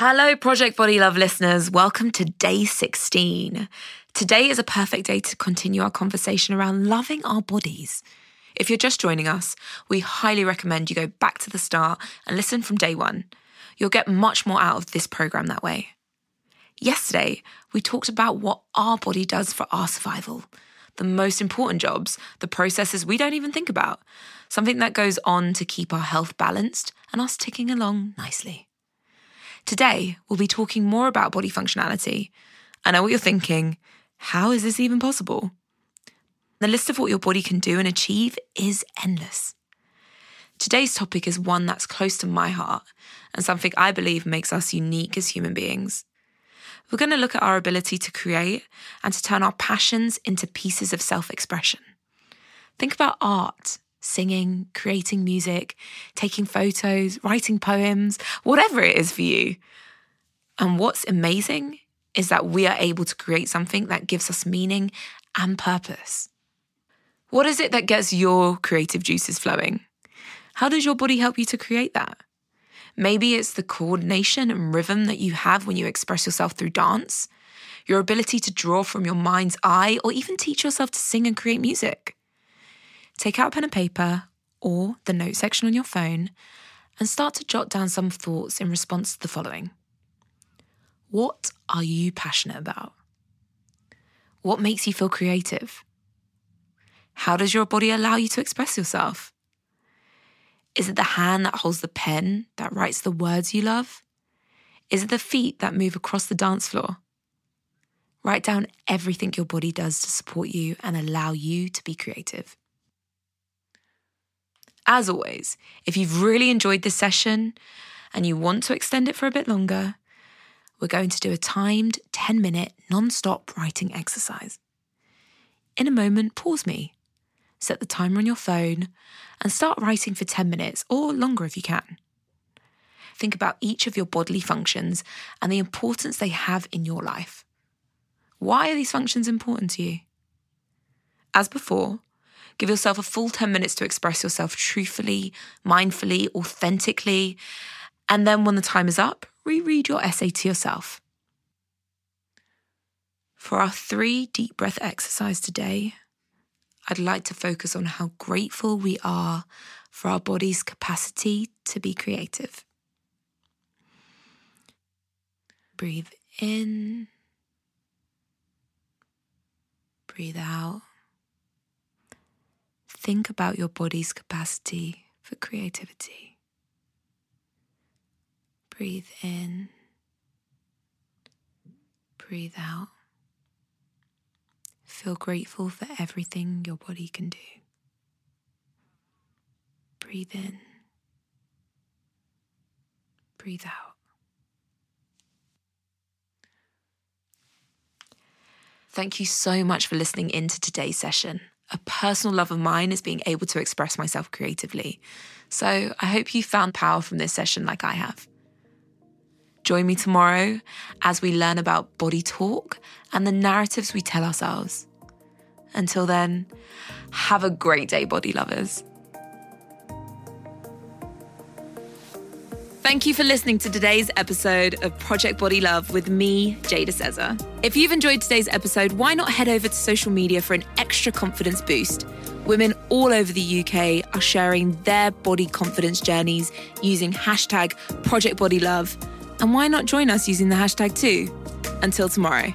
Hello, Project Body Love listeners. Welcome to day 16. Today is a perfect day to continue our conversation around loving our bodies. If you're just joining us, we highly recommend you go back to the start and listen from day one. You'll get much more out of this program that way. Yesterday, we talked about what our body does for our survival, the most important jobs, the processes we don't even think about, something that goes on to keep our health balanced and us ticking along nicely. Today, we'll be talking more about body functionality. I know what you're thinking how is this even possible? The list of what your body can do and achieve is endless. Today's topic is one that's close to my heart and something I believe makes us unique as human beings. We're going to look at our ability to create and to turn our passions into pieces of self expression. Think about art singing, creating music, taking photos, writing poems, whatever it is for you. And what's amazing is that we are able to create something that gives us meaning and purpose. What is it that gets your creative juices flowing? How does your body help you to create that? Maybe it's the coordination and rhythm that you have when you express yourself through dance, your ability to draw from your mind's eye, or even teach yourself to sing and create music. Take out pen and paper or the note section on your phone and start to jot down some thoughts in response to the following What are you passionate about? What makes you feel creative? How does your body allow you to express yourself? Is it the hand that holds the pen that writes the words you love? Is it the feet that move across the dance floor? Write down everything your body does to support you and allow you to be creative. As always, if you've really enjoyed this session and you want to extend it for a bit longer, we're going to do a timed 10 minute non stop writing exercise. In a moment, pause me, set the timer on your phone, and start writing for 10 minutes or longer if you can. Think about each of your bodily functions and the importance they have in your life. Why are these functions important to you? As before, Give yourself a full 10 minutes to express yourself truthfully, mindfully, authentically. And then when the time is up, reread your essay to yourself. For our three deep breath exercise today, I'd like to focus on how grateful we are for our body's capacity to be creative. Breathe in, breathe out think about your body's capacity for creativity. Breathe in, breathe out. Feel grateful for everything your body can do. Breathe in, breathe out. Thank you so much for listening in to today's session a personal love of mine is being able to express myself creatively. So I hope you found power from this session like I have. Join me tomorrow as we learn about body talk and the narratives we tell ourselves. Until then, have a great day, body lovers. Thank you for listening to today's episode of Project Body Love with me, Jada Sezer. If you've enjoyed today's episode, why not head over to social media for an extra confidence boost? Women all over the UK are sharing their body confidence journeys using hashtag Project Body Love. And why not join us using the hashtag too? Until tomorrow.